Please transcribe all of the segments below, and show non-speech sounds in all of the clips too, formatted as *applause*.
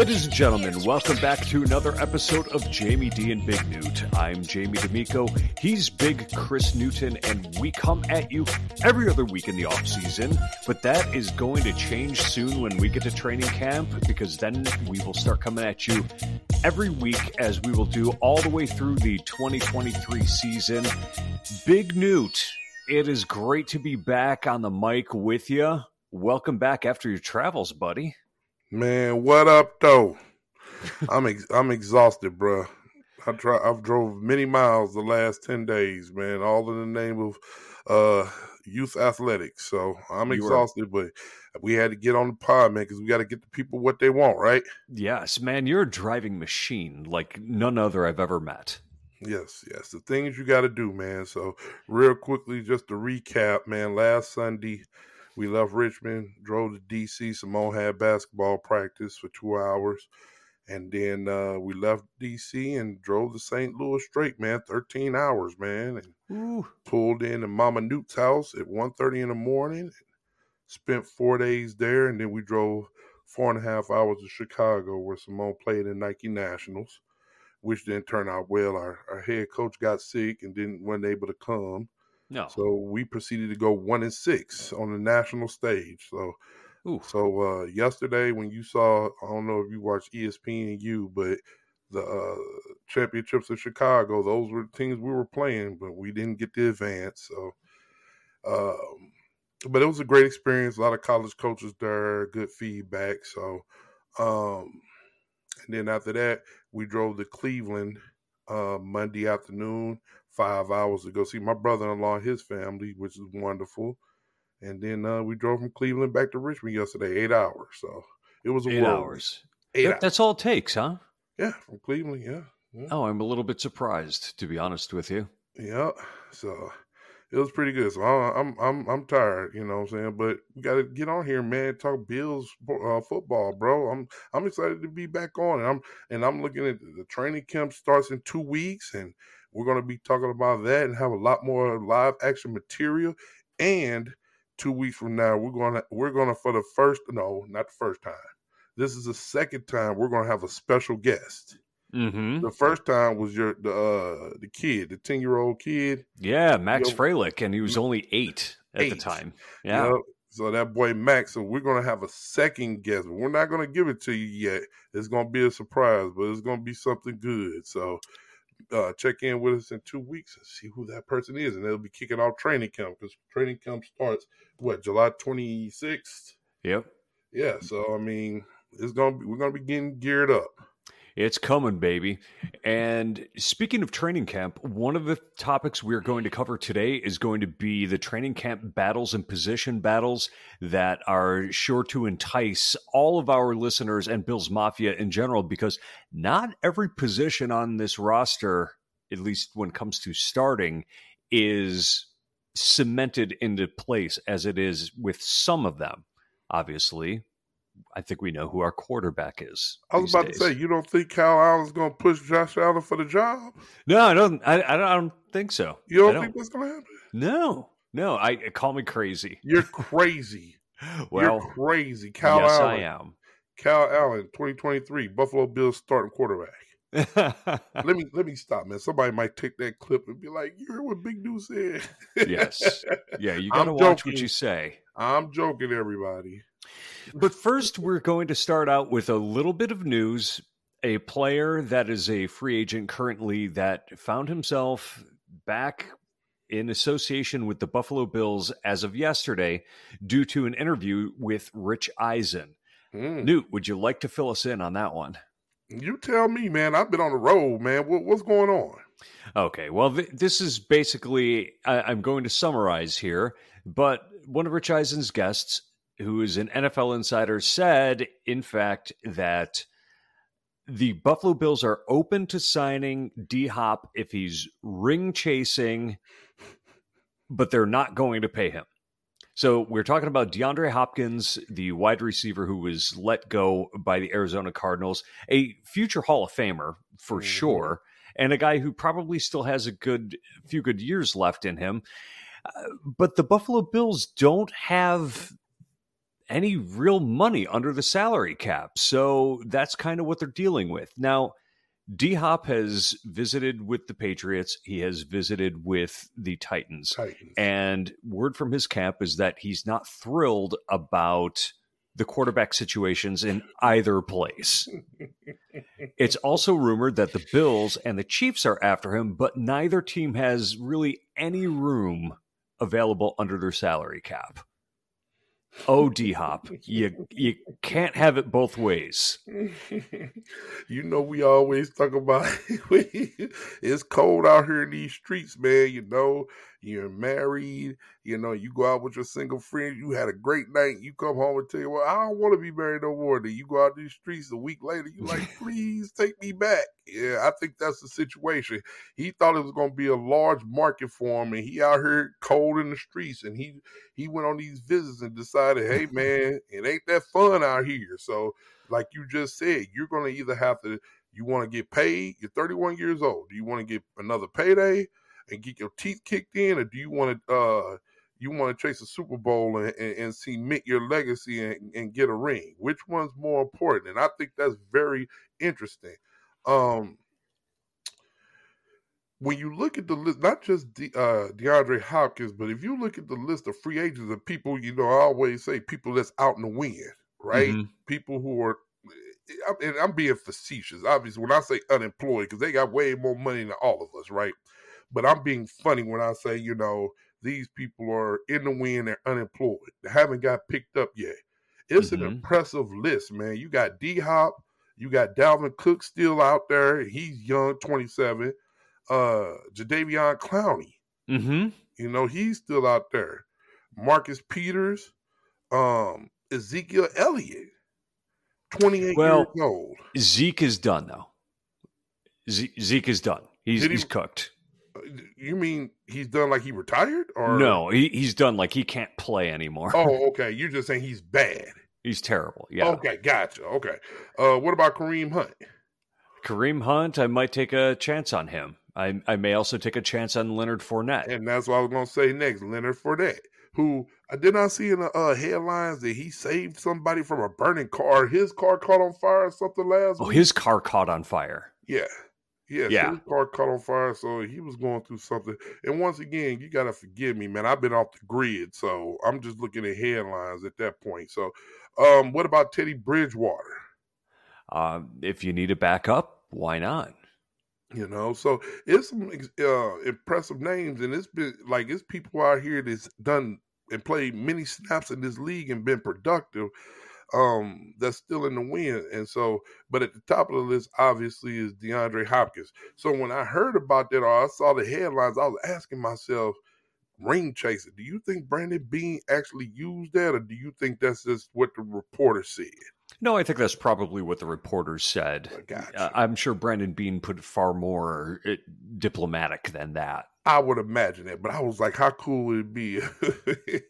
Ladies and gentlemen, welcome back to another episode of Jamie D and Big Newt. I'm Jamie D'Amico. He's Big Chris Newton, and we come at you every other week in the off season. But that is going to change soon when we get to training camp, because then we will start coming at you every week as we will do all the way through the 2023 season. Big Newt, it is great to be back on the mic with you. Welcome back after your travels, buddy. Man, what up though? *laughs* I'm ex- I'm exhausted, bro. I try I've drove many miles the last 10 days, man, all in the name of uh youth athletics. So I'm exhausted, but we had to get on the pod, man, because we got to get the people what they want, right? Yes, man, you're a driving machine like none other I've ever met. Yes, yes. The things you got to do, man. So, real quickly, just to recap, man. Last Sunday, we left Richmond, drove to DC. Simone had basketball practice for two hours, and then uh, we left DC and drove to St. Louis straight, man. Thirteen hours, man, and Ooh, pulled in to Mama Newt's house at 1.30 in the morning. Spent four days there, and then we drove four and a half hours to Chicago, where Simone played in Nike Nationals which didn't turn out well. Our, our head coach got sick and didn't wasn't able to come. No. So we proceeded to go one and six on the national stage. So Ooh, so uh yesterday when you saw I don't know if you watched E you but the uh championships of Chicago, those were the teams we were playing, but we didn't get the advance. So um but it was a great experience. A lot of college coaches there, good feedback. So um and then after that, we drove to Cleveland uh, Monday afternoon, five hours to go see my brother-in-law and his family, which is wonderful. And then uh, we drove from Cleveland back to Richmond yesterday, eight hours. So it was a eight hours. Eight That- hours. that's all it takes, huh? Yeah, from Cleveland. Yeah. Yeah. Oh, I'm a little bit surprised, to be honest with you. Yeah. So it was pretty good. So I- I'm I'm I'm tired, you know what I'm saying? But we got to get on here, man. Talk Bills uh, football, bro. I'm I'm excited to be back on, and I'm and I'm looking at the training camp starts in two weeks, and we're gonna be talking about that and have a lot more live action material. And two weeks from now, we're gonna we're gonna for the first no, not the first time. This is the second time we're gonna have a special guest. Mm-hmm. The first time was your the uh the kid, the ten year old kid. Yeah, Max Yo- Freilich, and he was only eight at the Eight. time. you Yeah. know? So that boy Max. So we're gonna have a second guest. We're not gonna give it to you yet. It's gonna be a surprise, but it's gonna be something good. So uh check in with us in two weeks and see who that person is, and they'll be kicking off training camp because training camp starts what July twenty sixth. Yep. Yeah. So I mean, it's gonna be we're gonna be getting geared up. It's coming, baby. And speaking of training camp, one of the topics we're going to cover today is going to be the training camp battles and position battles that are sure to entice all of our listeners and Bills Mafia in general, because not every position on this roster, at least when it comes to starting, is cemented into place as it is with some of them. Obviously, I think we know who our quarterback is. I was about days. to say, you don't think Kyle Allen's gonna push Josh Allen for the job? No, I don't. I, I don't, I don't think so. You I don't think that's gonna happen? No, no. I uh, call me crazy. You're crazy. *laughs* Well, You're crazy. Kyle yes, Allen. I am. Kyle Allen, 2023, Buffalo Bills starting quarterback. *laughs* Let me let me stop, man. Somebody might take that clip and be like, "You heard what Big Newt said?" yes. Yeah, you *laughs* I'm got to watch what you say. I'm joking, everybody. But first, we're going to start out with a little bit of news. A player that is a free agent currently that found himself back in association with the Buffalo Bills as of yesterday due to an interview with Rich Eisen. Mm. Newt, would you like to fill us in on that one? You tell me, man. I've been on the road, man. What, what's going on? Okay, well, th- this is basically, I- I'm going to summarize here, but one of Rich Eisen's guests, who is an NFL insider, said, in fact, that the Buffalo Bills are open to signing D Hop if he's ring chasing, but they're not going to pay him. So we're talking about DeAndre Hopkins, the wide receiver who was let go by the Arizona Cardinals, a future Hall of Famer for Mhm. sure, and a guy who probably still has a good few good years left in him. Uh, but the Buffalo Bills don't have any real money under the salary cap. So that's kind of what they're dealing with. Now, D Hop has visited with the Patriots. He has visited with the Titans. Titans. And word from his camp is that he's not thrilled about the quarterback situations in either place. *laughs* it's also rumored that the Bills and the Chiefs are after him, but neither team has really any room available under their salary cap. Oh, D Hop, you you can't have it both ways. *laughs* you know, we always talk about *laughs* it's cold out here in these streets, man. You know, you're married, you know, you go out with your single friend, you had a great night, you come home and tell you, Well, I don't want to be married no more. Then you go out these streets a week later, you like, *laughs* please take me back. Yeah, I think that's the situation. He thought it was gonna be a large market for him, and he out here cold in the streets, and he he went on these visits and decided, hey *laughs* man, it ain't that fun out here. So, like you just said, you're gonna either have to you want to get paid, you're 31 years old. Do you want to get another payday? And get your teeth kicked in, or do you want to uh, you want to chase a Super Bowl and, and, and cement your legacy and, and, get a ring? Which one's more important? And I think that's very interesting. Um, when you look at the list, not just De, uh, DeAndre Hopkins, but if you look at the list of free agents and people, you know, I always say people that's out in the wind, right? Mm-hmm. People who are and I'm being facetious. Obviously, when I say unemployed, because they got way more money than all of us, right? But I'm being funny when I say, you know, these people are in the wind, they're unemployed. They haven't got picked up yet. It's mm-hmm. an impressive list, man. You got D Hop, you got Dalvin Cook still out there. He's young, 27. Uh Jadeveon Clowney. Mm-hmm. You know, he's still out there. Marcus Peters, um, Ezekiel Elliott, 28 well, years old. Zeke is done though. Zeke is done. He's he, he's cooked you mean he's done like he retired or no he, he's done like he can't play anymore oh *laughs* okay you're just saying he's bad he's terrible yeah okay gotcha okay uh what about kareem hunt kareem hunt i might take a chance on him i i may also take a chance on leonard Fournette. and that's what i was going to say next leonard Fournette, who I did not see in the uh, headlines that he saved somebody from a burning car. His car caught on fire or something last oh, week. his car caught on fire. Yeah. Yeah, yeah. his car caught on fire, so he was going through something. And once again, you gotta forgive me, man. I've been off the grid, so I'm just looking at headlines at that point. So, um, what about Teddy Bridgewater? Uh, if you need a backup, why not? You know, so it's some uh, impressive names, and it's been like it's people out here that's done and played many snaps in this league and been productive um, that's still in the wind. And so, but at the top of the list, obviously, is DeAndre Hopkins. So when I heard about that or I saw the headlines, I was asking myself, ring chaser, do you think Brandon Beane actually used that, or do you think that's just what the reporter said? No, I think that's probably what the reporters said. Uh, I'm sure Brandon Beane put far more uh, diplomatic than that. I would imagine it, but I was like, how cool would it be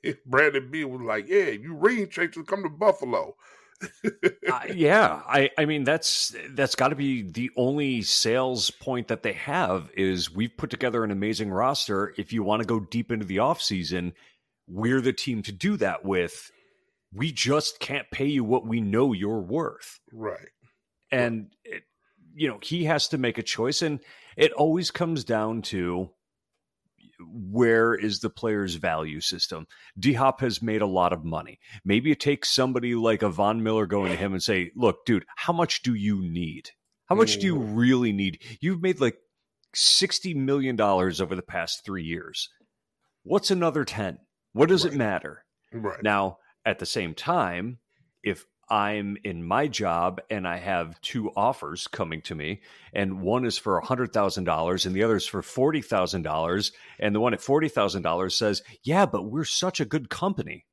if *laughs* Brandon Beane was like, yeah, you ring chasers come to Buffalo. uh, yeah, I, I mean that's that's got to be the only sales point that they have is we've put together an amazing roster. If you want to go deep into the offseason, we're the team to do that with. We just can't pay you what we know you're worth. Right. And it, you know, he has to make a choice and it always comes down to where is the player's value system? D Hop has made a lot of money. Maybe it takes somebody like a Von Miller going to him and say, look, dude, how much do you need? How much do you really need? You've made like $60 million over the past three years. What's another 10? What does right. it matter? Right. Now, at the same time, if I'm in my job and I have two offers coming to me, and one is for $100,000 and the other is for $40,000. And the one at $40,000 says, Yeah, but we're such a good company.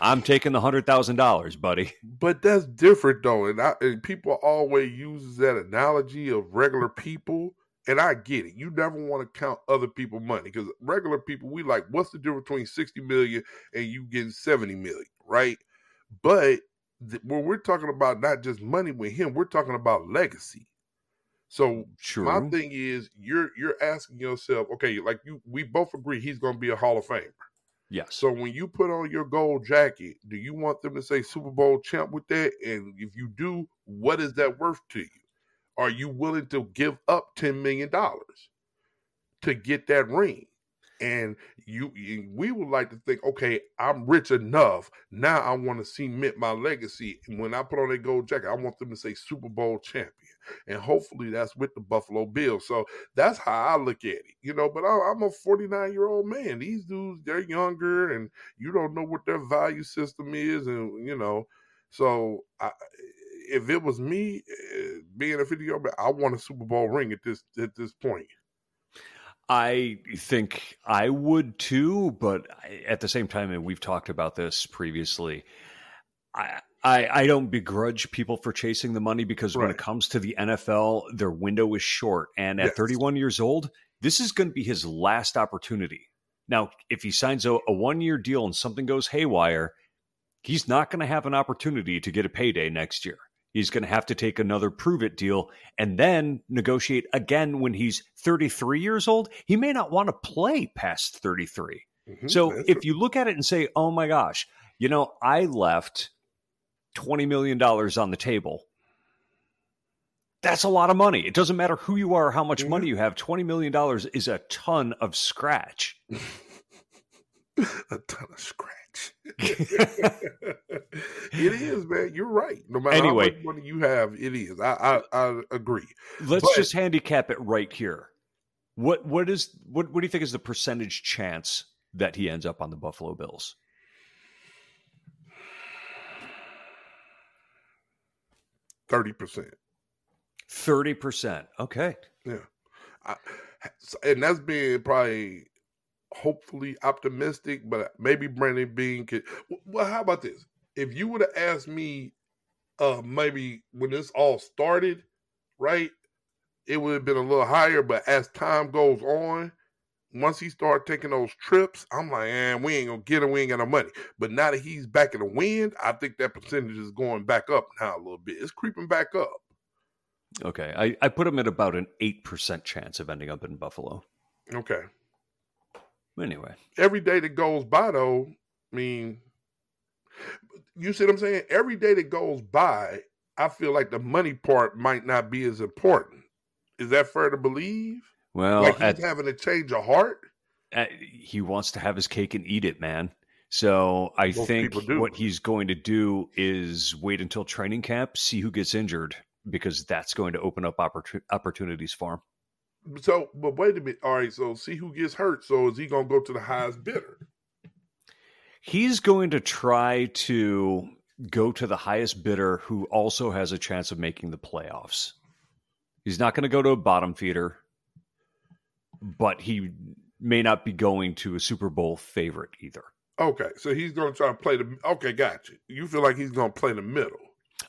I'm taking the $100,000, buddy. But that's different, though. And, I, and people always use that analogy of regular people. And I get it. You never want to count other people' money because regular people, we like, what's the difference between 60 million and you getting 70 million, right? But when we're talking about not just money with him, we're talking about legacy. So True. my thing is, you're you're asking yourself, okay, like you, we both agree he's going to be a Hall of Famer. Yes. So when you put on your gold jacket, do you want them to say Super Bowl champ with that? And if you do, what is that worth to you? Are you willing to give up ten million dollars to get that ring? And you, we would like to think, okay, I'm rich enough. Now I want to cement my legacy. And when I put on that gold jacket, I want them to say Super Bowl champion. And hopefully that's with the Buffalo Bills. So that's how I look at it, you know. But I, I'm a 49 year old man. These dudes, they're younger, and you don't know what their value system is, and you know. So I, if it was me uh, being a 50 year old, I want a Super Bowl ring at this at this point. I think I would too, but at the same time, and we've talked about this previously. I, I, I don't begrudge people for chasing the money because right. when it comes to the NFL, their window is short. And at yes. 31 years old, this is going to be his last opportunity. Now, if he signs a, a one year deal and something goes haywire, he's not going to have an opportunity to get a payday next year. He's going to have to take another prove it deal and then negotiate again when he's 33 years old. He may not want to play past 33. Mm-hmm, so if you look at it and say, oh my gosh, you know, I left $20 million on the table. That's a lot of money. It doesn't matter who you are or how much mm-hmm. money you have. $20 million is a ton of scratch. *laughs* a ton of scratch. *laughs* it is, man. You're right. No matter anyway, how much money you have, it is. I I, I agree. Let's but, just handicap it right here. What what is what what do you think is the percentage chance that he ends up on the Buffalo Bills? Thirty percent. Thirty percent. Okay. Yeah, I, and that's been probably hopefully optimistic, but maybe Brandon Beane could. Well, how about this? If you would have asked me, uh, maybe when this all started, right, it would have been a little higher. But as time goes on, once he started taking those trips, I'm like, man, we ain't gonna get him. We ain't got no money. But now that he's back in the wind, I think that percentage is going back up now a little bit. It's creeping back up. Okay, I, I put him at about an eight percent chance of ending up in Buffalo. Okay, Anyway, every day that goes by, though, I mean, you see what I'm saying? Every day that goes by, I feel like the money part might not be as important. Is that fair to believe? Well, like he's at, having a change of heart. At, he wants to have his cake and eat it, man. So I Most think what he's going to do is wait until training camp, see who gets injured, because that's going to open up oppor- opportunities for him. So, but wait a minute. All right. So, see who gets hurt. So, is he going to go to the highest bidder? He's going to try to go to the highest bidder who also has a chance of making the playoffs. He's not going to go to a bottom feeder, but he may not be going to a Super Bowl favorite either. Okay. So, he's going to try to play the. Okay. Got you. You feel like he's going to play the middle.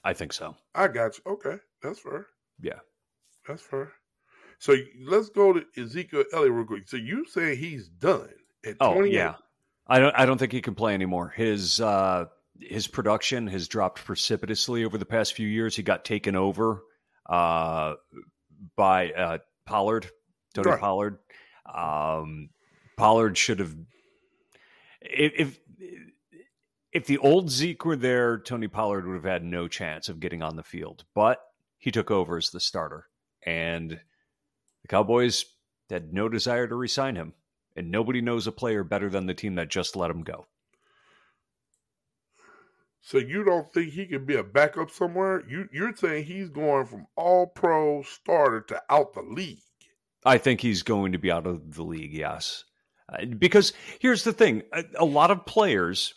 I think so. I got you. Okay. That's fair. Yeah. That's fair. So let's go to Ezekiel Elliott real quick. So you say he's done at oh, yeah. I don't I don't think he can play anymore. His uh his production has dropped precipitously over the past few years. He got taken over uh by uh Pollard, Tony right. Pollard. Um Pollard should have if, if if the old Zeke were there, Tony Pollard would have had no chance of getting on the field. But he took over as the starter. And the Cowboys had no desire to resign him, and nobody knows a player better than the team that just let him go. So you don't think he could be a backup somewhere? You you're saying he's going from all pro starter to out the league. I think he's going to be out of the league, yes. Uh, because here's the thing, a, a lot of players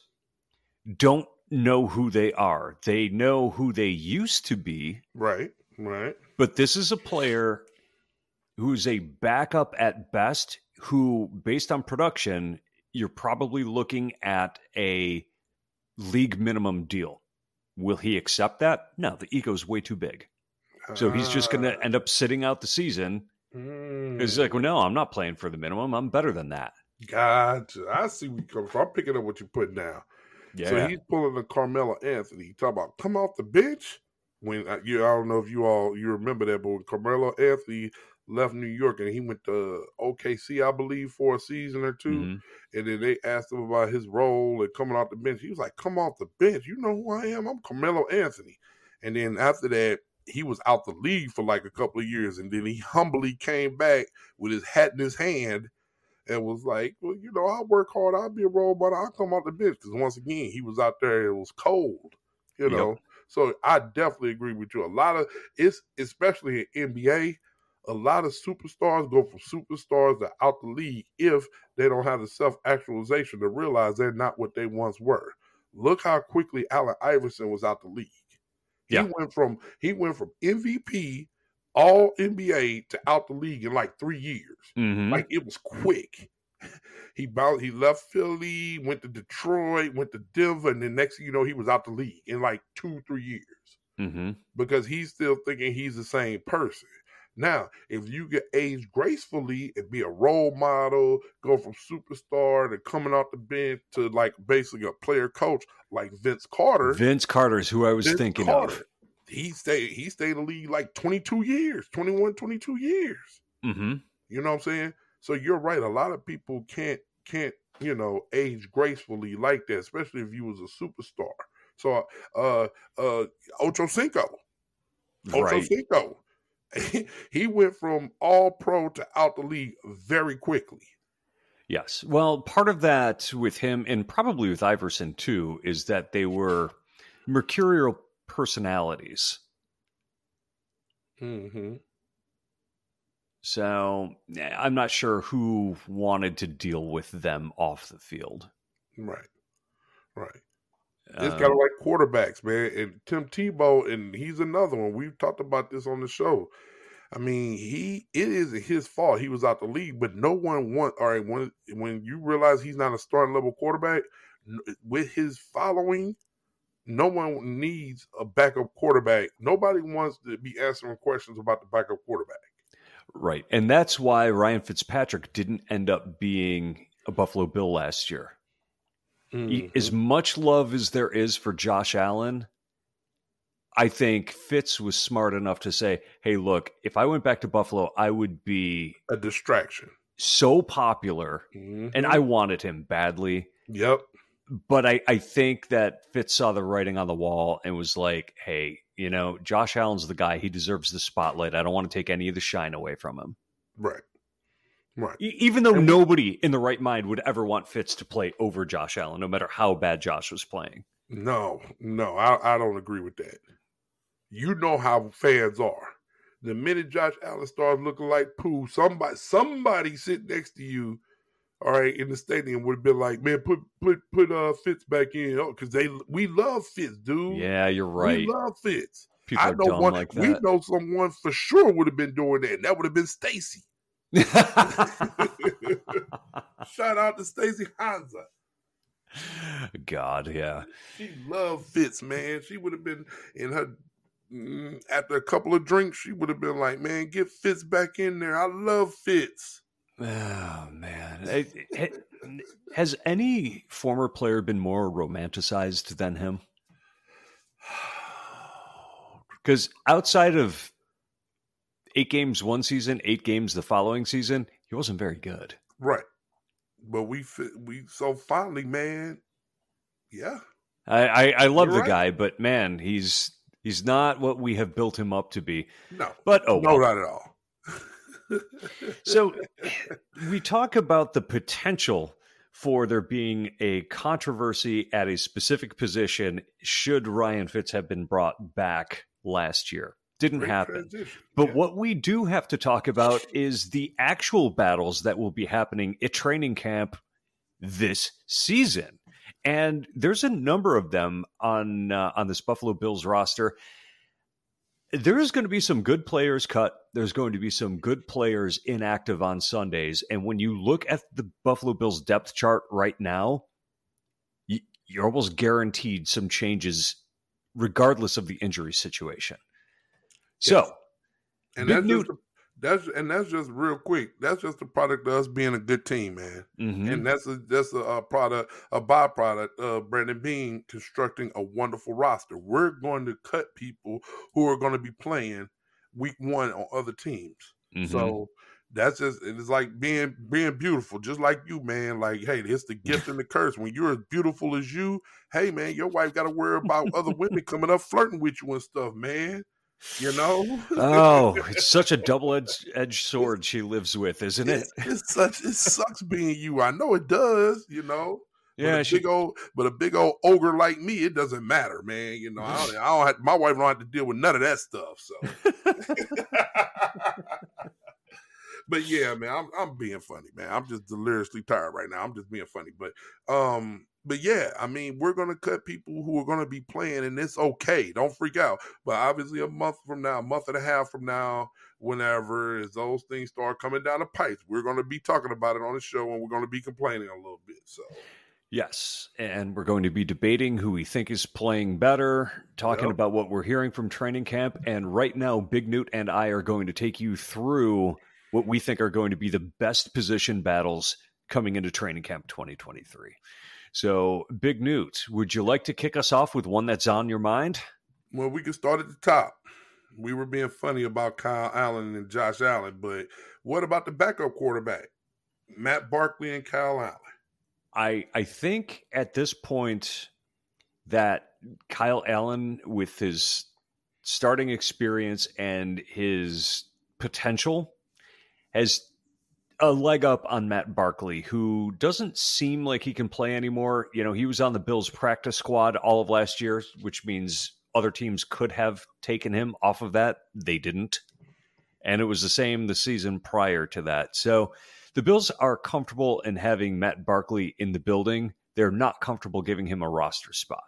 don't know who they are. They know who they used to be. Right, right. But this is a player who's a backup at best, who, based on production, you're probably looking at a league minimum deal. Will he accept that? No, the ego's way too big. So he's just going to ah. end up sitting out the season. Mm. He's like, well, no, I'm not playing for the minimum. I'm better than that. Gotcha. I see where you come from. I'm picking up what you're putting down. Yeah. So he's pulling the Carmelo Anthony. He talk about come off the bench when uh, you. I don't know if you all you remember that, but when Carmelo Anthony left New York and he went to OKC, I believe, for a season or 2 Mm-hmm. And then they asked him about his role and coming off the bench. He was like, "Come off the bench. You know who I am? I'm Carmelo Anthony." And then after that, he was out the league for like a couple of years, and then he *laughs* humbly came back with his hat in his hand and was like, "Well, you know, I'll work hard. I'll be a role model. I'll come off the bench." Because once again, he was out there. It was cold, you Yep. know. So I definitely agree with you. A lot of it's especially in NBA, a lot of superstars go from superstars to out the league if they don't have the self actualization to realize they're not what they once were. Look how quickly Allen Iverson was out the league. He Yeah. went from he went from MVP, all NBA to out the league in like three years. Mm-hmm. Like it was quick. He bounced, he left Philly, went to Detroit, went to Denver, and then next thing you know, he was out the league in like two, three years mm-hmm. because he's still thinking he's the same person. Now, if you get age gracefully and be a role model, go from superstar to coming off the bench to like basically a player coach like Vince Carter. Vince Carter is who I was Vince thinking Carter, of. He stayed he stayed in the league like 22 years, 21, 22 years. Mm-hmm. You know what I'm saying? So you're right. A lot of people can't can't you know age gracefully like that, especially if you was a superstar. So uh uh Ocho Cinco, Ocho Right. Cinco, *laughs* he went from all pro to out the league very quickly. Yes. Well, part of that with him and probably with Iverson too is that they were mercurial personalities. Mm-hmm. So I'm not sure who wanted to deal with them off the field. Right, right. It's Um, kind of like quarterbacks, man. And Tim Tebow, and he's another one. We've talked about this on the show. I mean, he it isn't his fault he was out the league, but no one want. All right, when when you realize he's not a starting level quarterback with his following, no one needs a backup quarterback. Nobody wants to be answering questions about the backup quarterback. right. And that's why Ryan Fitzpatrick didn't end up being a Buffalo Bill last year. Mhm. As much love as there is for Josh Allen, I think Fitz was smart enough to say, hey, look, if I went back to Buffalo, I would be a distraction. so popular. Mhm. And I wanted him badly. yep, But I, I think that Fitz saw the writing on the wall and was like, hey, you know, Josh Allen's the guy. He deserves the spotlight. I don't want to take any of the shine away from him. right, right. Even though And- nobody in the right mind would ever want Fitz to play over Josh Allen, no matter how bad Josh was playing. No, no, I, I don't agree with that. You know how fans are. The minute Josh Allen starts looking like poo, somebody somebody sitting next to you, all right, in the stadium would have been like, man, put put put uh Fitz back in, oh, because they we love Fitz, dude. Yeah, you're right. We love Fitz. People I know one. like we know someone for sure would have been doing that. And that would have been Stacy. *laughs* Shout out to Stacy Hansa. God, yeah. She loved Fitz, man. She would have been in her mm, after a couple of drinks. She would have been like, "Man, get Fitz back in there. I love Fitz." Oh man, It- it- has any former player been more romanticized than him? Because outside of eight games one season, eight games the following season, he wasn't very good. right, but we we so finally, man. Yeah, I I, I love You're the right. guy, but man, he's he's not what we have built him up to be. no, But oh, no, well. not at all. *laughs* So we talk about the potential for there being a controversy at a specific position should Ryan Fitz have been brought back last year. Didn't Great happen. transition. But Yeah. what we do have to talk about is the actual battles that will be happening at training camp this season. And there's a number of them on uh, on this Buffalo Bills roster. There is going to be some good players cut. There's going to be some good players inactive on Sundays. And when you look at the Buffalo Bills depth chart right now, you, you're almost guaranteed some changes regardless of the injury situation. So, and Big that's just that's and that's just real quick. That's just a product of us being a good team, man. mhm. and that's a that's a, a product, a byproduct of Brandon Beane constructing a wonderful roster. We're going to cut people who are going to be playing week one on other teams. Mm-hmm. So that's just it's like being being beautiful, just like you, man. Like, hey, it's the gift and the curse. When you're as beautiful as you, hey man, your wife got to worry about other women coming up flirting with you and stuff, man. You know? *laughs* oh, it's such a double edged sword she lives with, isn't it? It's, it's such it sucks being you. I know it does, you know. Yeah, but a she, big old, but a big old ogre like me, it doesn't matter, man. You know, I don't, I don't have, my wife don't have to deal with none of that stuff. So, *laughs* *laughs* but yeah, man, I'm I'm being funny, man. I'm just deliriously tired right now. I'm just being funny, but um, but yeah, I mean, we're gonna cut people who are gonna be playing, and it's okay. Don't freak out. But obviously, a month from now, a month and a half from now, whenever as those things start coming down the pipes, we're gonna be talking about it on the show, and we're gonna be complaining a little bit. So. Yes, and we're going to be debating who we think is playing better, talking yep. about what we're hearing from training camp, and right now, Big Newt and I are going to take you through what we think are going to be the best position battles coming into training camp 2023. So, Big Newt, would you like to kick us off with one that's on your mind? Well, we can start at the top. We were being funny about Kyle Allen and Josh Allen, but what about the backup quarterback, Matt Barkley and Kyle Allen? I I think at this point that Kyle Allen with his starting experience and his potential has a leg up on Matt Barkley, who doesn't seem like he can play anymore. You know, he was on the Bills practice squad all of last year, which means other teams could have taken him off of that. They didn't. And it was the same the season prior to that. So the Bills are comfortable in having Matt Barkley in the building. They're not comfortable giving him a roster spot.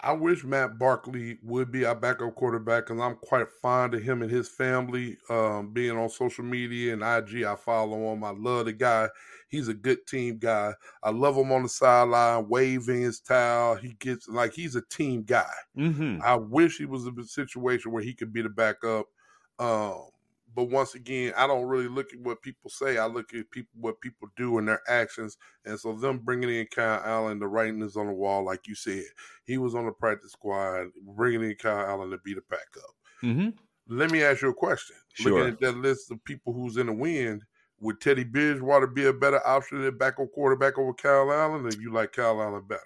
I wish Matt Barkley would be our backup quarterback because I'm quite fond of him and his family. Um, being on social media and IG, I follow him. I love the guy. He's a good team guy. I love him on the sideline, waving his towel. He gets like he's a team guy. Mm-hmm. I wish he was in a situation where he could be the backup. Um, but once again, I don't really look at what people say. I look at people what people do and their actions. And so them bringing in Kyle Allen, the writing is on the wall, like you said. He was on the practice squad, bringing in Kyle Allen to be the backup. Mm-hmm. Let me ask you a question. Sure. Looking at that list of people who's in the wind, would Teddy Bridgewater be a better option than backup quarterback over Kyle Allen, or you like Kyle Allen better?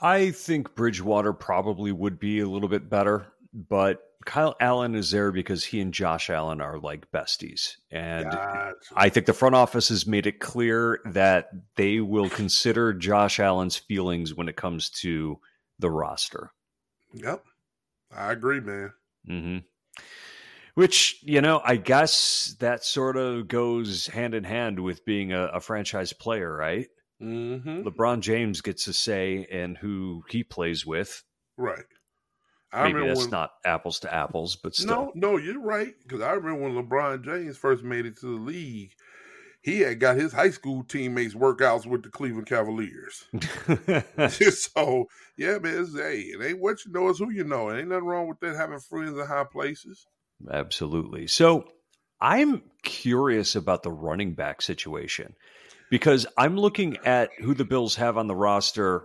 I think Bridgewater probably would be a little bit better, but Kyle Allen is there because he and Josh Allen are like besties. And gotcha. I think the front office has made it clear that they will consider Josh Allen's feelings when it comes to the roster. Yep. I agree, man. Mm-hmm. Which, you know, I guess that sort of goes hand in hand with being a, a franchise player, right? Mm-hmm. LeBron James gets a say in who he plays with. Right. I Maybe that's when, not apples to apples, but still. No, no, you're right. Because I remember when LeBron James first made it to the league, he had got his high school teammates workouts with the Cleveland Cavaliers. *laughs* *laughs* so yeah, man, it's, hey, it ain't what you know, it's who you know. It ain't nothing wrong with that having friends in high places. Absolutely. So I'm curious about the running back situation because I'm looking at who the Bills have on the roster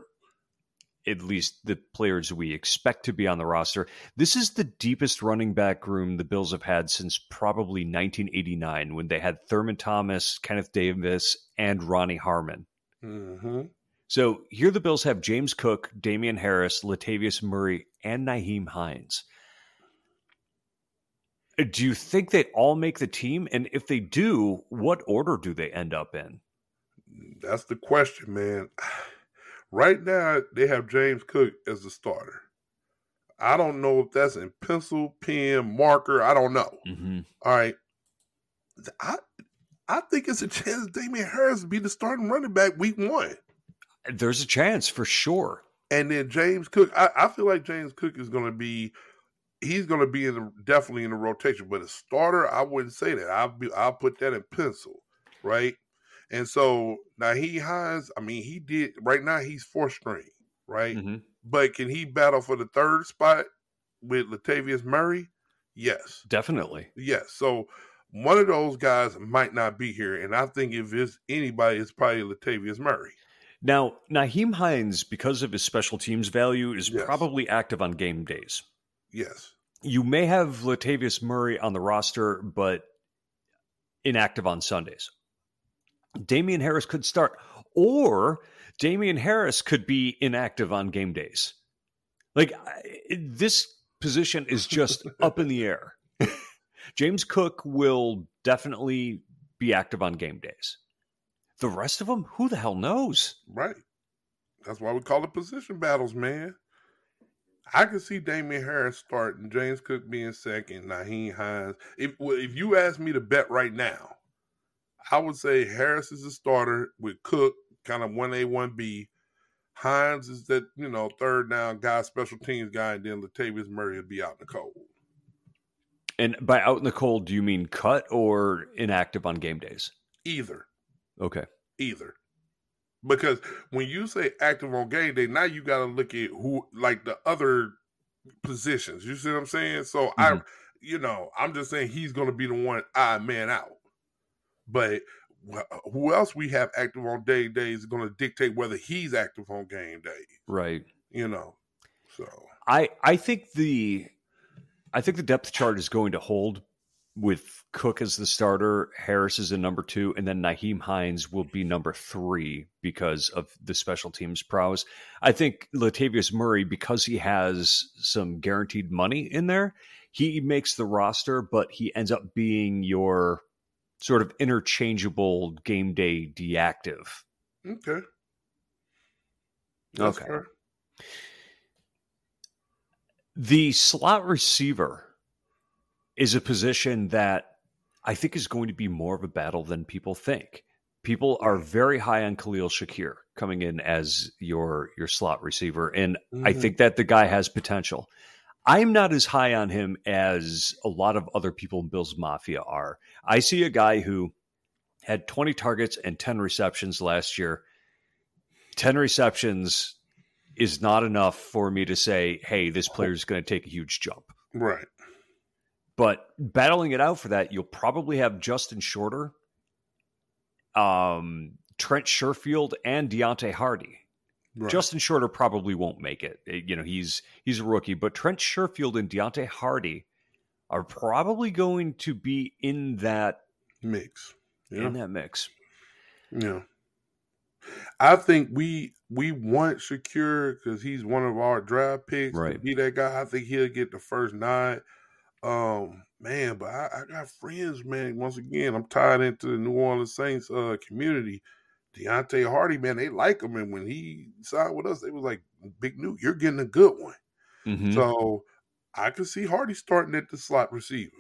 at least the players we expect to be on the roster. This is the deepest running back room the Bills have had since probably 1989 when they had Thurman Thomas, Kenneth Davis, and Ronnie Harmon. Mm-hmm. So here the Bills have James Cook, Damien Harris, Latavius Murray, and Nyheim Hines. Do you think they all make the team? And if they do, what order do they end up in? That's the question, man. *sighs* Right now, they have James Cook as the starter. I don't know if that's in pencil, pen, marker. I don't know. Mm-hmm. All right. I I think it's a chance Damien Harris be the starting running back week one. There's a chance for sure. And then James Cook, I, I feel like James Cook is going to be, he's going to be in the, definitely in the rotation. But a starter, I wouldn't say that. I'll be, I'll put that in pencil, right? And so now he has, I mean, he did right now he's fourth string, right? Mm-hmm. But can he battle for the third spot with Latavius Murray? Yes. Definitely. Yes. So one of those guys might not be here. And I think if it's anybody, it's probably Latavius Murray. Now, Nyheim Hines, because of his special teams value, is yes. probably active on game days. Yes. you may have Latavius Murray on the roster, but inactive on Sundays. Damien Harris could start, or Damien Harris could be inactive on game days. Like this position is just *laughs* up in the air. James Cook will definitely be active on game days. The rest of them, who the hell knows? Right. That's why we call it position battles, man. I can see Damien Harris starting, James Cook being second, Nyheim Hines. If if you ask me to bet right now, I would say Harris is a starter with Cook, kind of one A, one B. Hines is that you know third down guy, special teams guy, and then Latavius Murray will be out in the cold. And by out in the cold, do you mean cut or inactive on game days? Either. Okay. Either. Because when you say active on game day, now you got to look at who, like the other positions. You see what I'm saying? So mm-hmm. I, you know, I'm just saying he's going to be the one I man out. But who else we have active on day days is going to dictate whether he's active on game day. Right. You know. So I I think the I think the depth chart is going to hold with Cook as the starter, Harris is a number two, and then Nyheim Hines will be number three because of the special teams prowess. I think Latavius Murray, because he has some guaranteed money in there, he makes the roster, but he ends up being your sort of interchangeable game day deactive. Okay. That's okay. Fair. The slot receiver is a position that I think is going to be more of a battle than people think. People are very high on Khalil Shakir coming in as your your slot receiver, and mm-hmm. I think that the guy has potential. I'm not as high on him as a lot of other people in Bills Mafia are. I see a guy who had 20 targets and 10 receptions last year. 10 receptions is not enough for me to say, hey, this player is going to take a huge jump. Right. But battling it out for that, you'll probably have Justin Shorter, um, Trent Sherfield, and Deonte Harty. Right. Justin Shorter probably won't make it. Eh, you know, he's he's a rookie, but Trent Sherfield and Deonte Harty are probably going to be in that mix. Yeah. In that mix. Yeah. I think we we want Shakir because he's one of our draft picks. Right. be that guy. I think he'll get the first nine. Um, man, but I, I, got friends, man. Once again, I'm tied into the New Orleans Saints uh community. Deonte Harty, man, they like him, and when he signed with us, they was like, "Big new, you're getting a good one." Mm-hmm. So I could see Harty starting at the slot receiver.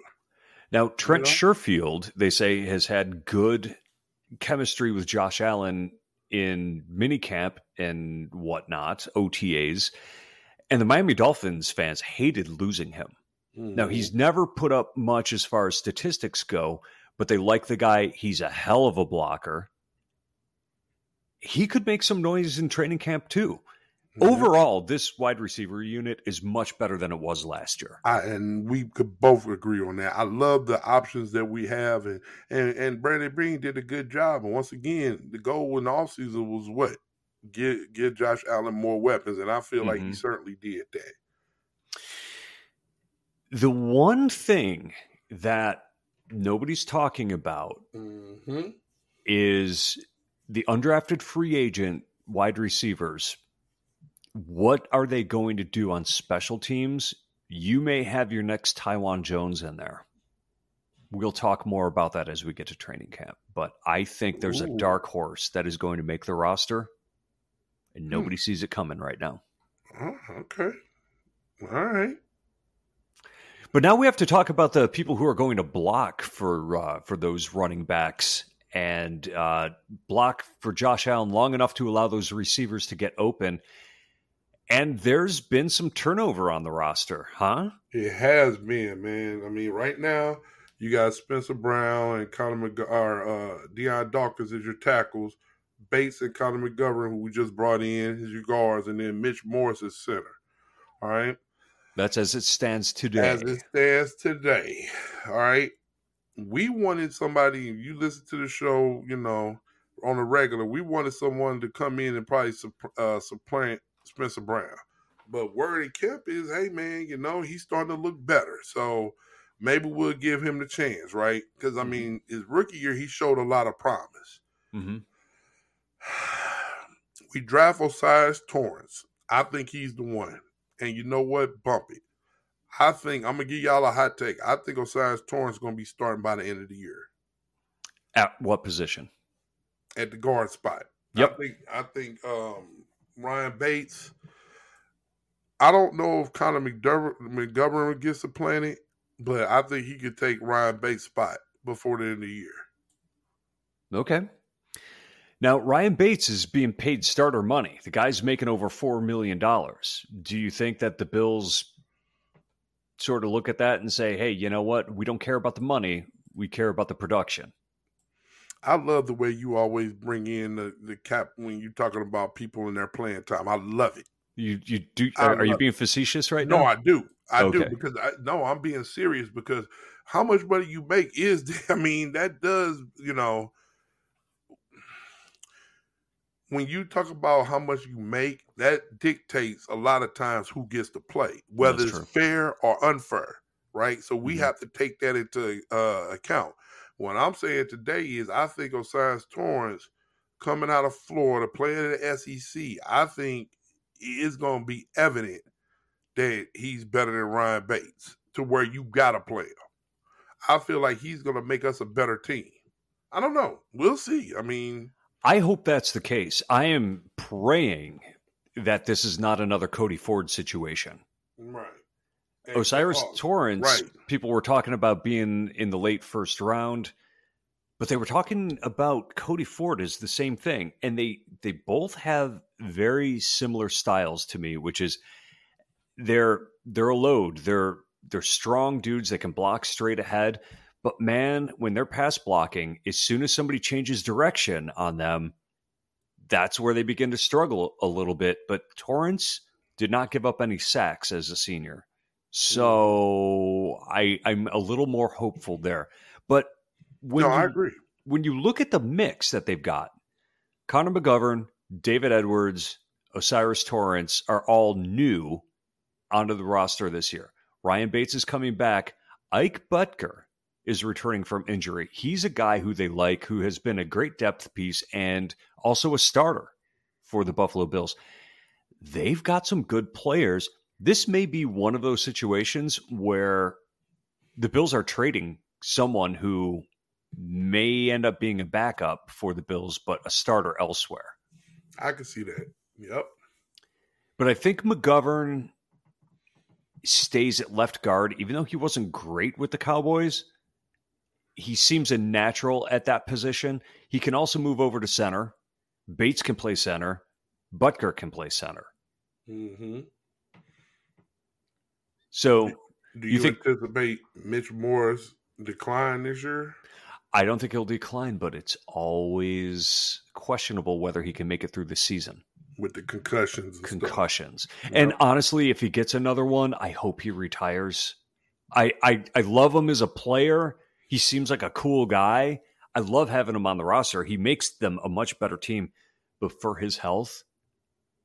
Now Trent you know? Sherfield, they say, has had good chemistry with Josh Allen in minicamp and whatnot, OTAs, and the Miami Dolphins fans hated losing him. Mm-hmm. Now, he's never put up much as far as statistics go, but they like the guy. He's a hell of a blocker. He could make some noise in training camp too. Mm-hmm. Overall, this wide receiver unit is much better than it was last year. I, and we could both agree on that. I love the options that we have, and and, and Brandon Beane did a good job. And once again, the goal in the offseason was what? Give give Josh Allen more weapons, and I feel mm-hmm. like he mm-hmm. certainly did that. The one thing that nobody's talking about mm-hmm. is the undrafted free agent wide receivers. What are they going to do on special teams? You may have your next Taiwan Jones in there. We'll talk more about that as we get to training camp. But I think there's Ooh. a dark horse that is going to make the roster, and hmm. nobody hmm. sees it coming right now. Oh, okay. All right. But now we have to talk about the people who are going to block for uh, for those running backs and uh, block for Josh Allen long enough to allow those receivers to get open. And there's been some turnover on the roster, huh? It has been, man. I mean, right now you got Spencer Brown and Connor McG- or uh, Dion Dawkins as your tackles, Bates and Connor McGovern, who we just brought in as your guards, and then Mitch Morse as center. All right. That's as it stands today. As it stands today. All right. We wanted somebody, you listen to the show, you know, on a regular, we wanted someone to come in and probably uh, supplant Spencer Brown. But word in camp is, hey man, you know he's starting to look better. So maybe we'll give him the chance, right? Because I Mhm. mean, his rookie year he showed a lot of promise. hmm *sighs* we draft O'Cyrus Torrence. I think he's the one. And you know what? Bump it. I think I'm gonna give y'all a hot take. I think O'Cyrus Torrence is gonna be starting by the end of the year At what position? at the guard spot. Yep. I think I think um, Ryan Bates. I don't know if Connor McDermott, McGovern gets supplanted, but I think he could take Ryan Bates' spot before the end of the year. Okay. Now, Ryan Bates is being paid starter money. The guy's making over $4 million. Do you think that the Bills sort of look at that and say, hey, you know what? We don't care about the money. We care about the production. I love the way you always bring in the, the cap when you're talking about people in their playing time. I love it. You, you do? Are, are you being facetious right no, now? I do. I do because I no, I'm being serious because how much money you make is *laughs* I mean, that does, you know, when you talk about how much you make, that dictates a lot of times who gets to play, whether That's it's true. fair or unfair, right? So we Mhm. have to take that into uh, account. What I'm saying today is I think O'Cyrus Torrence coming out of Florida, playing in the SEC, I think it's going to be evident that he's better than Ryan Bates to where you got to play him. I feel like he's going to make us a better team. I don't know. We'll see. I mean, I hope that's the case. I am praying that this is not another Cody Ford situation. right. O'Cyrus Oh, Torrence, right. people were talking about being in the late first round, but they were talking about Cody Ford as the same thing. And they they both have very similar styles to me, which is they're they're a load. They're they're strong dudes that can block straight ahead. But man, when they're pass blocking, as soon as somebody changes direction on them, that's where they begin to struggle a little bit. But Torrence did not give up any sacks as a senior. So mm. I I'm a little more hopeful there. But when no, you, I agree. when you look at the mix that they've got, Connor McGovern, David Edwards, O'Cyrus Torrence are all new onto the roster this year. Ryan Bates is coming back. Ike Boettger is returning from injury. He's a guy who they like, who has been a great depth piece and also a starter for the Buffalo Bills. They've got some good players. This may be one of those situations where the Bills are trading someone who may end up being a backup for the Bills, but a starter elsewhere. I can see that. Yep. But I think McGovern stays at left guard, even though he wasn't great with the Cowboys. He seems a natural at that position. He can also move over to center. Bates can play center. Boettger can play center. Mm-hmm. So Do You you, think- anticipate Mitch Morse decline this year? I don't think he'll decline, but it's always questionable whether he can make it through the season. with the concussions. And Concussions. Stuff. And honestly, if he gets another one, I hope he retires. I, I I love him as a player. He seems like a cool guy. I love having him on the roster. He makes them a much better team. But for his health,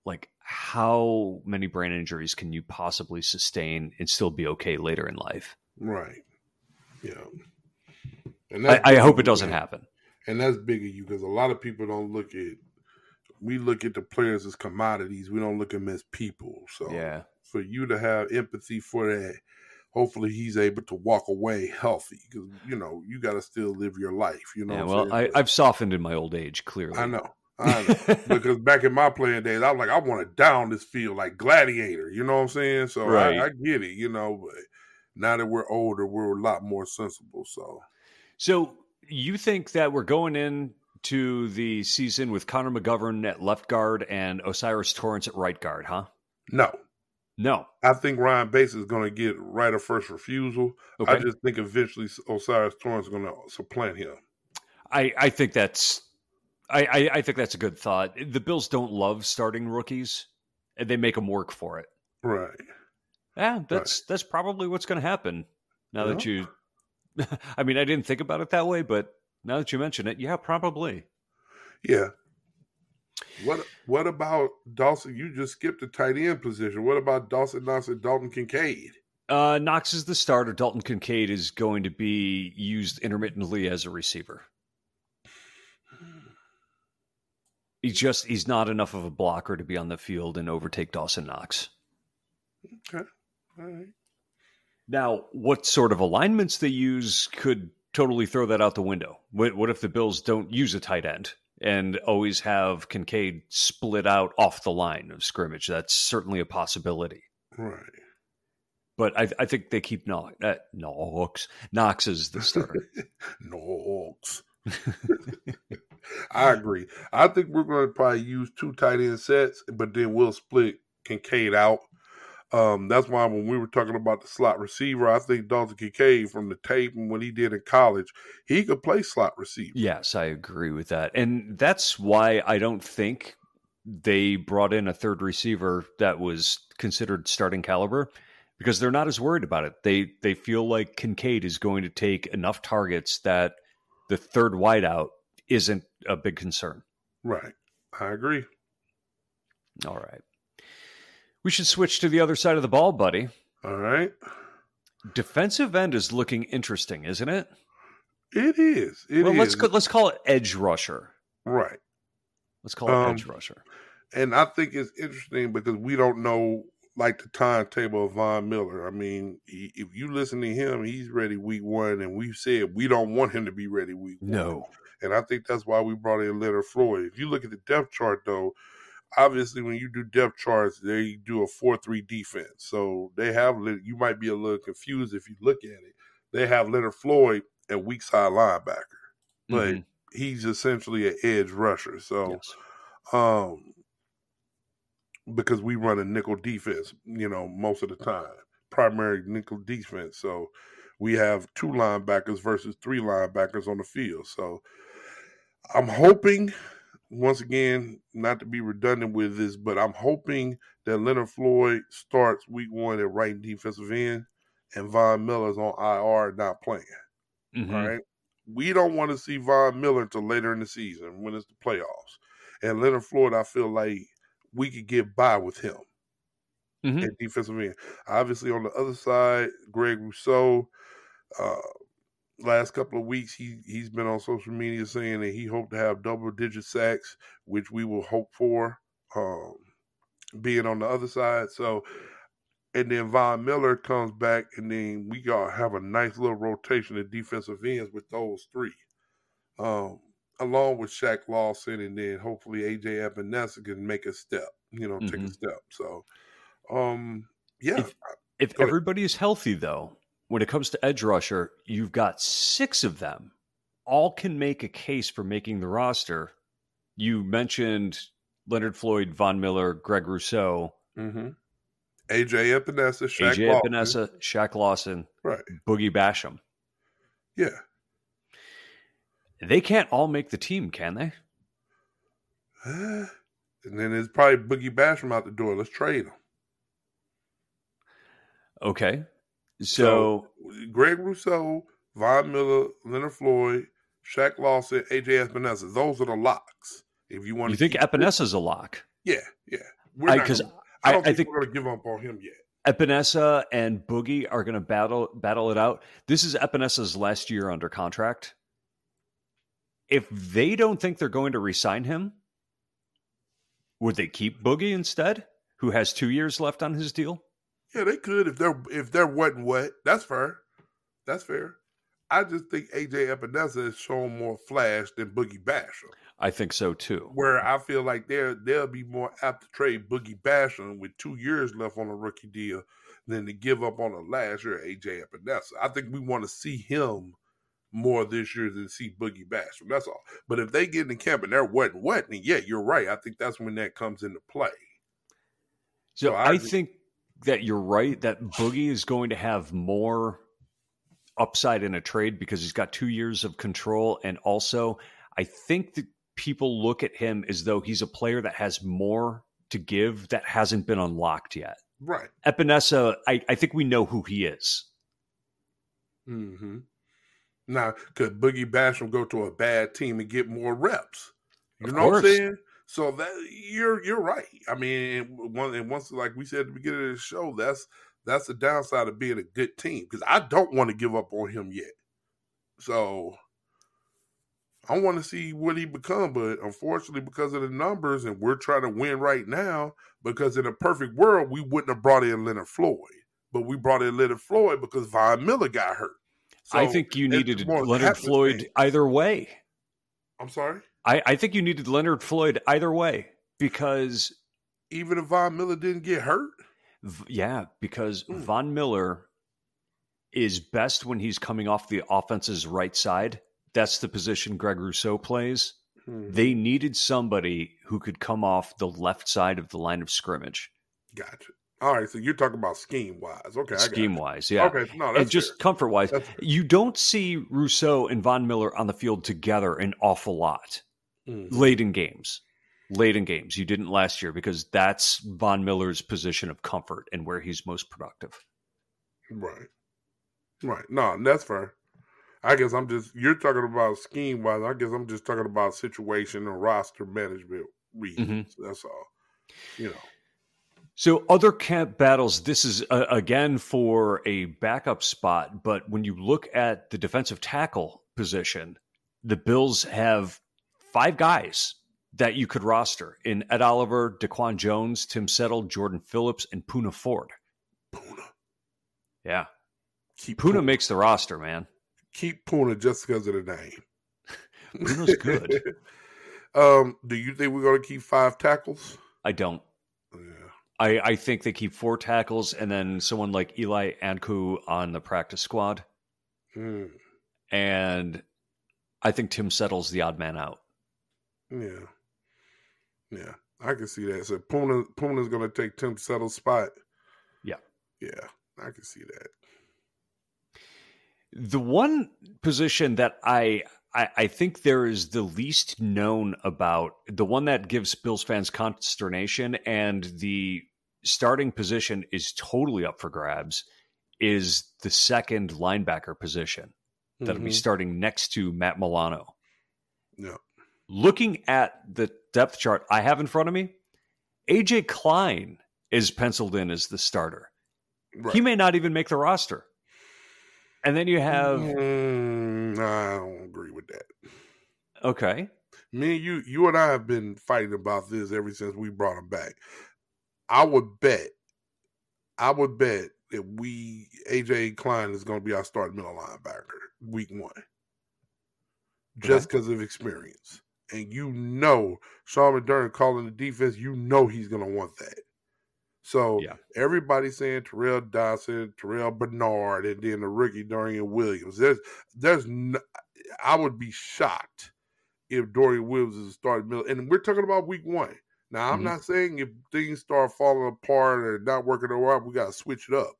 like how many brain injuries can you possibly sustain and still be okay later in life? right, yeah. And I, I hope it doesn't you, happen. And that's big of you because a lot of people don't look at. We look at the players as commodities. We don't look at them as people. So Yeah. for you to have empathy for that, hopefully he's able to walk away healthy because you know you got to still live your life. You know. yeah well, I? I've softened in my old age, clearly. I know. *laughs* I know. because back in my playing days, I was like, I want to down this field like gladiator. You know what I'm saying? So Right. I, I get it. You know, but now that we're older, we're a lot more sensible. So So you think that we're going in to the season with Connor McGovern at left guard and O'Cyrus Torrence at right guard, huh? no, No. I think Ryan Bates is going to get right of first refusal. Okay. I just think eventually O'Cyrus Torrence is going to supplant him. I, I think that's I, I, I think that's a good thought. The Bills don't love starting rookies, and they make them work for it. Right. Yeah, that's that's probably what's going to happen. Now that you, *laughs* I mean, I didn't think about it that way, but now that you mention it, yeah, probably. Yeah. What What about Dawson? You just skipped the tight end position. What about Dawson Knox and Dalton Kincaid? Uh, Knox is the starter. Dalton Kincaid is going to be used intermittently as a receiver. He's just he's not enough of a blocker to be on the field and overtake Dawson Knox. Okay. All right. Now, what sort of alignments they use could totally throw that out the window. What, what if the Bills don't use a tight end and always have Kincaid split out off the line of scrimmage? That's certainly a possibility. Right. But I, I think they keep Knox. Uh, Knox. Knox is the starter. *laughs* Knox. *laughs* I agree. I think we're going to probably use two tight end sets, but then we'll split Kincaid out. Um, that's why when we were talking about the slot receiver, I think Dalton Kincaid from the tape and what he did in college, he could play slot receiver. Yes, I agree with that. And that's why I don't think they brought in a third receiver that was considered starting caliber because they're not as worried about it. They they feel like Kincaid is going to take enough targets that the third wideout isn't a big concern. Right. I agree. All right. We should switch to the other side of the ball, buddy. All right. Defensive end is looking interesting, isn't it? It is. It well, is. let's go, let's call it edge rusher. Right. Let's call it Um, edge rusher. And I think it's interesting because we don't know like the timetable of Von Miller. I mean, he, if you listen to him, he's ready week one, and we've said we don't want him to be ready week one. No. And I think that's why we brought in Leonard Floyd. If you look at the depth chart, though, obviously when you do depth charts, they do a four-three defense. So they have you might be a little confused if you look at it. They have Leonard Floyd at weak side linebacker, but Mhm. he's essentially an edge rusher. So Yes. um because we run a nickel defense, you know, most of the time, primary nickel defense. So we have two linebackers versus three linebackers on the field. So I'm hoping, once again, not to be redundant with this, but I'm hoping that Leonard Floyd starts week one at right defensive end and Von Miller's on IR not playing. Mhm. All right. We don't want to see Von Miller until later in the season when it's the playoffs. And Leonard Floyd, I feel like we could get by with him Mhm. at defensive end. Obviously, on the other side, Greg Rousseau. Uh, last couple of weeks, he he's been on social media saying that he hoped to have double digit sacks, which we will hope for. Um, being on the other side, so and then Von Miller comes back, and then we got have a nice little rotation of defensive ends with those three, um, along with Shaq Lawson, and then hopefully AJ Epenesa can make a step, you know, take a Mhm. step. So, um, yeah, If- If everybody is healthy, though, when it comes to edge rusher, you've got six of them. All can make a case for making the roster. You mentioned Leonard Floyd, Von Miller, Greg Rousseau, mm-hmm. AJ Epenesa, Shaq AJ Lawson, Epenesa, Shaq Lawson, right? Boogie Basham. Yeah, They can't all make the team, can they? *sighs* and then there's probably Boogie Basham out the door. Let's trade him. Okay. So, Greg Rousseau, Von Miller, Leonard Floyd, Shaq Lawson, AJ Epenesa. Those are the locks. If you want to you to think Epenesa's a lock? yeah, yeah. We're I- not 'cause gonna- I don't I- I think, think- we're going to give up on him yet. Epenesa and Boogie are going to battle battle it out. This is Epenesa's last year under contract. If they don't think they're going to resign him, would they keep Boogie instead, who has two years left on his deal? Yeah, they could if they're if they're and wet. That's fair. That's fair. I just think AJ Epenesa has shown more flash than Boogie Basham. I think so too. Where I feel like they're they'll be more apt to trade Boogie Basham with two years left on a rookie deal than to give up on a last year AJ Epenesa. I think we want to see him more this year than see Boogie Basham. That's all. But if they get in camp and they're and wet, then yeah, you're right. I think that's when that comes into play. So So I I think that you're right that Boogie is going to have more upside in a trade because he's got two years of control. And also, I think that people look at him as though he's a player that has more to give that hasn't been unlocked yet. Right. Epenesa, I, I think we know who he is. Mm-hmm. Now, could Boogie Basham go to a bad team and get more reps? You Of know what I'm saying? So that you're you're right. I mean, one and once like we said at the beginning of the show, that's that's the downside of being a good team because I don't want to give up on him yet. So I want to see what he become, but unfortunately, because of the numbers, and we're trying to win right now, because in a perfect world, we wouldn't have brought in Leonard Floyd, but we brought in Leonard Floyd because Von Miller got hurt. So I think you needed Leonard Floyd thing. either way. I'm sorry. I, I think you needed Leonard Floyd either way because even if Von Miller didn't get hurt, yeah, because mm. Von Miller is best when he's coming off the offense's right side. That's the position Greg Rousseau plays. Mm. They needed somebody who could come off the left side of the line of scrimmage. Gotcha. All right, so you're talking about scheme wise, okay? Scheme wise, yeah. Okay, no, that's and just comfort wise. You don't see Rousseau and Von Miller on the field together an awful lot mm-hmm. late in games. Late in games, you didn't last year because that's Von Miller's position of comfort and where he's most productive. Right, right. No, that's fair. I guess I'm just you're talking about scheme wise. I guess I'm just talking about situation and roster management reasons. Mm-hmm. That's all. You know. So, other camp battles, this is uh, again for a backup spot, but when you look at the defensive tackle position, the Bills have five guys that you could roster in Ed Oliver, Daquan Jones, Tim Settle, Jordan Phillips, and Poona Ford. Poona. Yeah. Keep Poona, Poona makes the roster, man. Keep Poona just because of the name. *laughs* Poona's good. *laughs* um, do you think we're going to keep five tackles? I don't. I, I think they keep four tackles and then someone like Eli Ankou on the practice squad. Mm. And I think Tim Settle's the odd man out. Yeah. Yeah. I can see that. So Poona Poona's gonna take Tim Settle's spot. Yeah. Yeah. I can see that. The one position that I I, I, think there is the least known about the one that gives Bills fans consternation and the starting position is totally up for grabs is the second linebacker position that'll mm-hmm. be starting next to Matt Milano. Yeah. Looking at the depth chart I have in front of me, AJ Klein is penciled in as the starter. Right. He may not even make the roster. And then you have mm, I don't agree with that. Okay. Me and you you and I have been fighting about this ever since we brought him back. I would bet, I would bet that we AJ Klein is going to be our starting middle linebacker week one, just because okay. of experience. And you know, Sean McDermott calling the defense, you know he's going to want that. So yeah. everybody's saying Terrell Dodson, Terrel Bernard, and then the rookie Dorian Williams. There's, there's, no, I would be shocked if Dorian Williams is a starting middle, and we're talking about week one. Now, I'm mm-hmm. not saying if things start falling apart or not working out, we got to switch it up.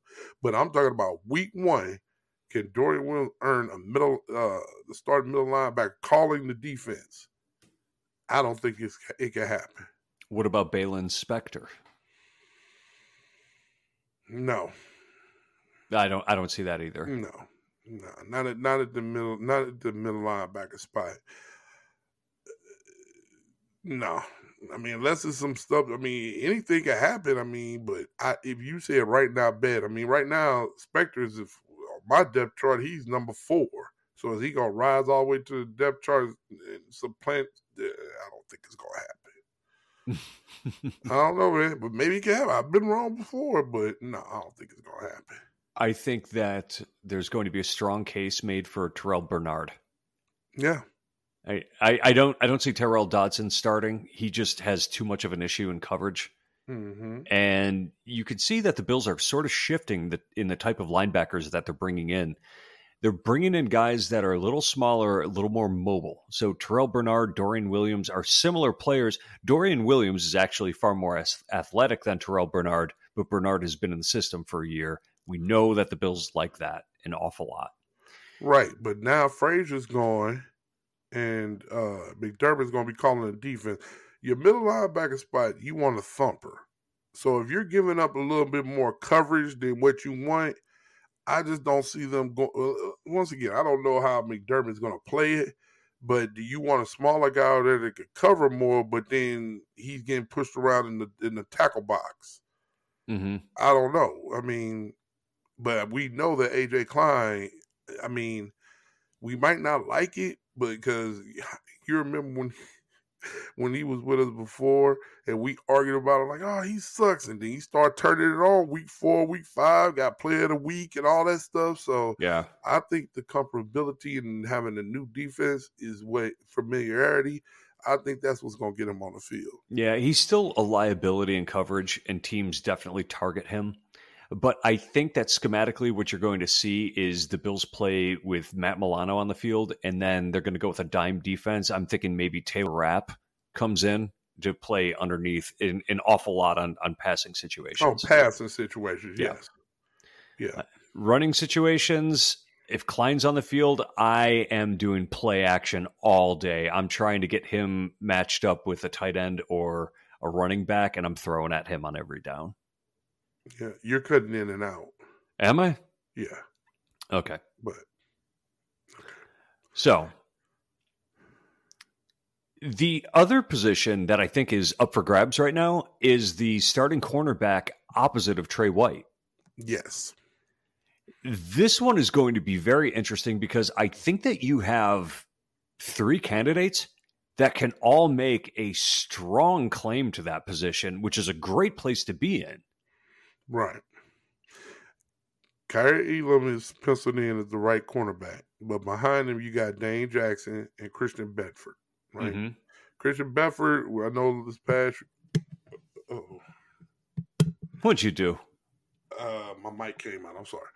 But I'm talking about week one. Can Dorian Williams earn a middle, uh, the starting middle linebacker calling the defense? I don't think it's, it can happen. What about Baylon Spector? No, I don't. I don't see that either. No, no, not at not at the middle, not at the middle linebacker spot. No, I mean, unless it's some stuff. I mean, anything can happen. I mean, but I, if you say it right now, bad. I mean, right now, Spector's if my depth chart, he's number four. So is he gonna rise all the way to the depth chart and supplant? I don't think it's gonna happen. *laughs* I don't know, man, but maybe it can happen. I've been wrong before, but no, I don't think it's gonna happen. I think that there's going to be a strong case made for Terrel Bernard. Yeah, I, I, I don't I don't see Terrell Dodson starting. He just has too much of an issue in coverage. Mm-hmm. And you can see that the Bills are sort of shifting the, in the type of linebackers that they're bringing in. They're bringing in guys that are a little smaller, a little more mobile. So Terrel Bernard, Dorian Williams are similar players. Dorian Williams is actually far more athletic than Terrel Bernard, but Bernard has been in the system for a year. We know that the Bills like that an awful lot. Right, but now Frazier's gone, and uh, McDermott's going to be calling the defense. Your middle linebacker spot, you want a thumper. So if you're giving up a little bit more coverage than what you want, I just don't see them go. Uh, uh once again, I don't know how McDermott's going to play it, But do you want a smaller guy out there that could cover more, but then he's getting pushed around in the in the tackle box? Mm-hmm. I don't know. I mean, but we know that AJ Klein. I mean, we might not like it, but because *laughs* you remember when *laughs* when he was with us before and we argued about it like, oh, he sucks. And then he started turning it on week four, week five, got player of the week and all that stuff. So Yeah. I think the comfortability and having a new defense is what familiarity. I think that's what's going to get him on the field. Yeah, he's still a liability in coverage, and teams definitely target him. But I think that schematically, what you're going to see is the Bills play with Matt Milano on the field, and then they're going to go with a dime defense. I'm thinking maybe Taylor Rapp comes in to play underneath in, an awful lot on, on passing oh, situations. Oh, passing situations, Yeah. yes. Yeah. Uh, running situations, if Klein's on the field, I am doing play action all day. I'm trying to get him matched up with a tight end or a running back, and I'm throwing at him on every down. Yeah. You're cutting in and out. Am I? Yeah. Okay. But So the other position that I think is up for grabs right now is the starting cornerback opposite of Tre White. yes. This one is going to be very interesting because I think that you have three candidates that can all make a strong claim to that position, which is a great place to be in. Right. Kaiir Elam is penciled in as the right cornerback, but behind him you got Dane Jackson and Christian Benford. Right. Mhm. Christian Benford, I know this past. Oh, What'd you do? uh, my mic came out. I'm sorry.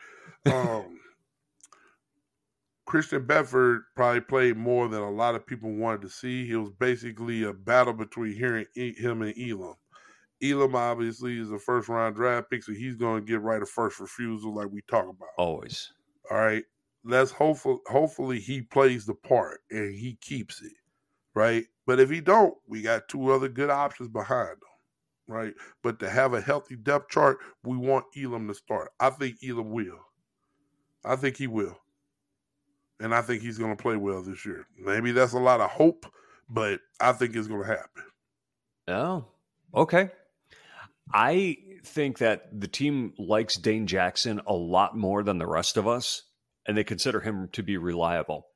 Um, *laughs* Christian Benford probably played more than a lot of people wanted to see. He was basically a battle between E- him and Elam. Elam obviously is a first round draft pick, so he's going to get right of first refusal, like we talk about. Always. All right. Let's hopefully hopefully he plays the part and he keeps it. Right. But if he don't, we got two other good options behind him. Right. But to have a healthy depth chart, we want Elam to start. I think Elam will. I think he will. And I think he's gonna play well this year. Maybe that's a lot of hope, but I think it's gonna happen. Oh, okay. I think that the team likes Dane Jackson a lot more than the rest of us, and they consider him to be reliable.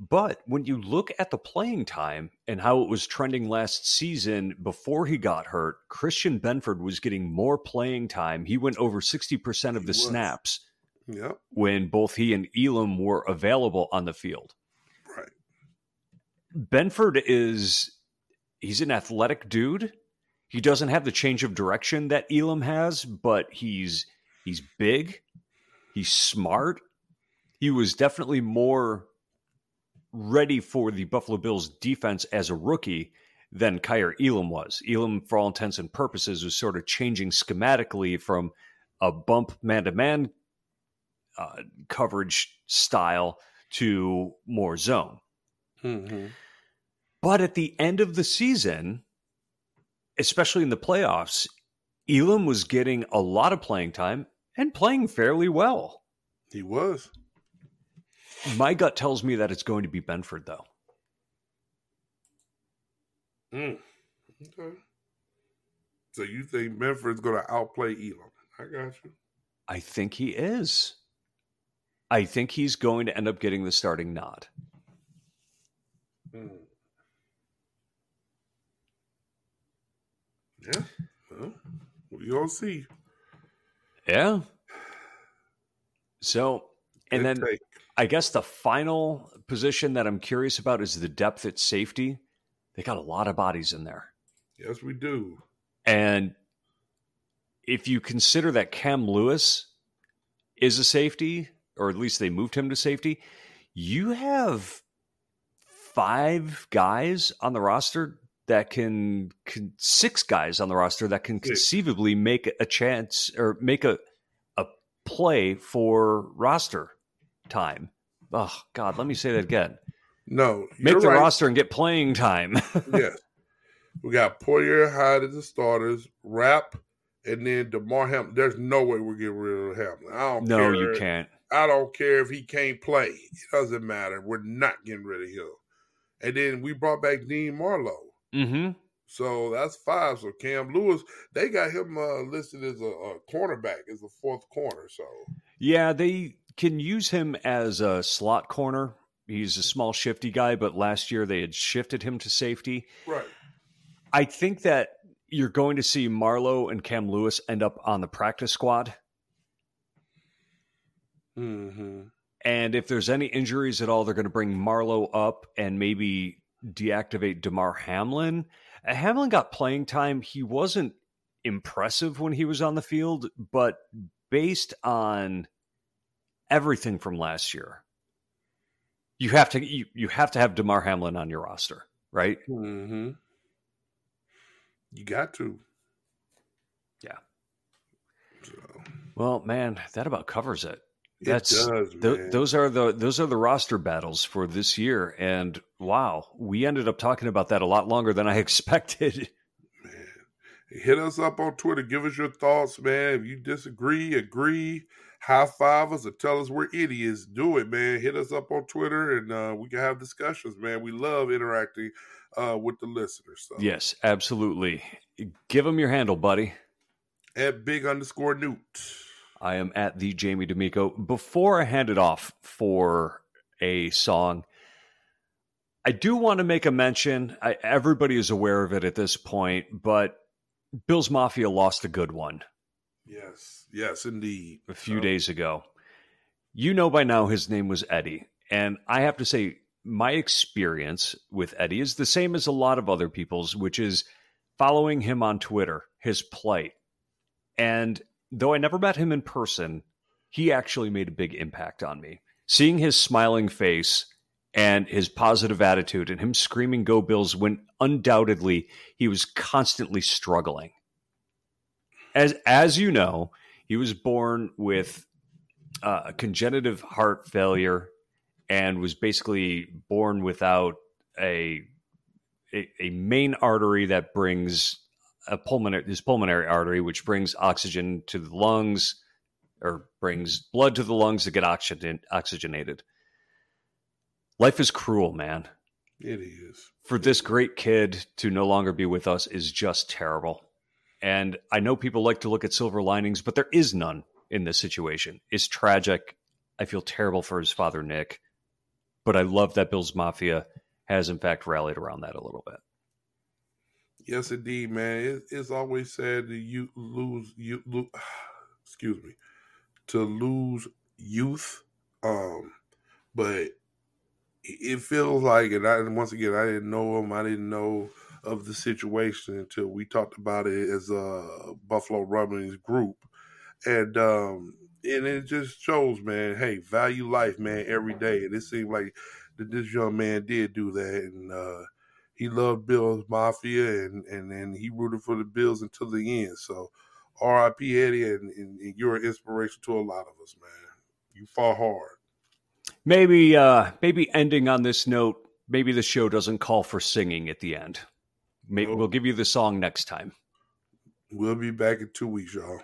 But when you look at the playing time and how it was trending last season before he got hurt, Christian Benford was getting more playing time. He went over 60% of He the was. snaps Yep. when both he and Elam were available on the field. Right. Benford is he's an athletic dude. He doesn't have the change of direction that Elam has, but he's he's big. He's smart. He was definitely more ready for the Buffalo Bills defense as a rookie than Kaiir Elam was. Elam, for all intents and purposes, was sort of changing schematically from a bump man to man coverage style to more zone. hmm But at the end of the season, especially in the playoffs, Elam was getting a lot of playing time and playing fairly well. He was. My gut tells me that it's going to be Benford, though. Mm. Okay. So you think Benford's going to outplay Elam? I got you. I think he is. I think he's going to end up getting the starting nod. Mm. Yeah. Well, we gonna see. Yeah. So, and Good then take. I guess the final position that I'm curious about is the depth at safety. They got a lot of bodies in there. yes, we do. And if you consider that Cam Lewis is a safety, or at least they moved him to safety, you have five guys on the roster that can, can six guys on the roster that can conceivably make a chance or make a a play for roster time. Oh God, let me say that again. No, Make the right. roster and get playing time. *laughs* yes. We got Poyer Hyde as the starters, Rapp, and then Damar Hamlin. There's no way we're getting rid of Hamlin. I don't no, care. you can't. I don't care if he can't play. It doesn't matter. We're not getting rid of him. And then we brought back Dean Marlowe. Mm-hmm. So that's five. So Cam Lewis, they got him uh, listed as a, a cornerback, as a fourth corner. So yeah, they can use him as a slot corner. He's a small, shifty guy, but last year they had shifted him to safety. Right. I think that you're going to see Marlowe and Cam Lewis end up on the practice squad. Mm-hmm. And if there's any injuries at all, they're going to bring Marlowe up and maybe deactivate Damar Hamlin. Uh, Hamlin got playing time. He wasn't impressive when he was on the field, but based on everything from last year, you have to you, you have to have Damar Hamlin on your roster, right? Mm-hmm. You got to. Yeah. So. Well, man, that about covers it. That's it does, th- those are the those are the roster battles for this year, and wow, we ended up talking about that a lot longer than I *laughs* expected. Man, hit us up on Twitter. Give us your thoughts, man. If you disagree, agree, high five us, or tell us we're idiots. Do it, man. Hit us up on Twitter, and uh, we can have discussions, man. We love interacting uh, with the listeners. So. Yes, absolutely. Give them your handle, buddy. At big underscore newt. I am at the Jamie D'Amico. Before I hand it off for a song, I do want to make a mention. I, everybody is aware of it at this point, but Bills Mafia lost a good one. Yes, yes, indeed. A few days ago. You know by now his name was Eddie. And I have to say, my experience with Eddie is the same as a lot of other people's, which is following him on Twitter, his plight. And though I never met him in person, he actually made a big impact on me. Seeing his smiling face and his positive attitude and him screaming go bills when undoubtedly he was constantly struggling. As as you know, he was born with uh, congenitive heart failure and was basically born without a, a, a main artery that brings a pulmonary his pulmonary artery, which brings oxygen to the lungs or brings blood to the lungs to get oxygen oxygenated. Life is cruel, man. It is. For this great kid to no longer be with us is just terrible. And I know people like to look at silver linings, but there is none in this situation. It's tragic. I feel terrible for his father, Nick, but I love that Bills Mafia has, in fact, rallied around that a little bit. Yes, indeed, man. It, it's always sad to you lose you lose, *sighs* excuse me to lose youth, um, but it feels like, and I once again I didn't know him. I didn't know of the situation until we talked about it as a Buffalo Rumblings group, and um, and it just shows, man. Hey, value life, man, every day. And it seemed like that this young man did do that, and uh, he loved Bills Mafia and and and he rooted for the Bills until the end. So R.I.P. Eddie, and, and, and, you're an inspiration to a lot of us, man. You fought hard. Maybe uh maybe ending on this note, maybe the show doesn't call for singing at the end. Maybe we'll give you the song next time. We'll be back in two weeks, y'all.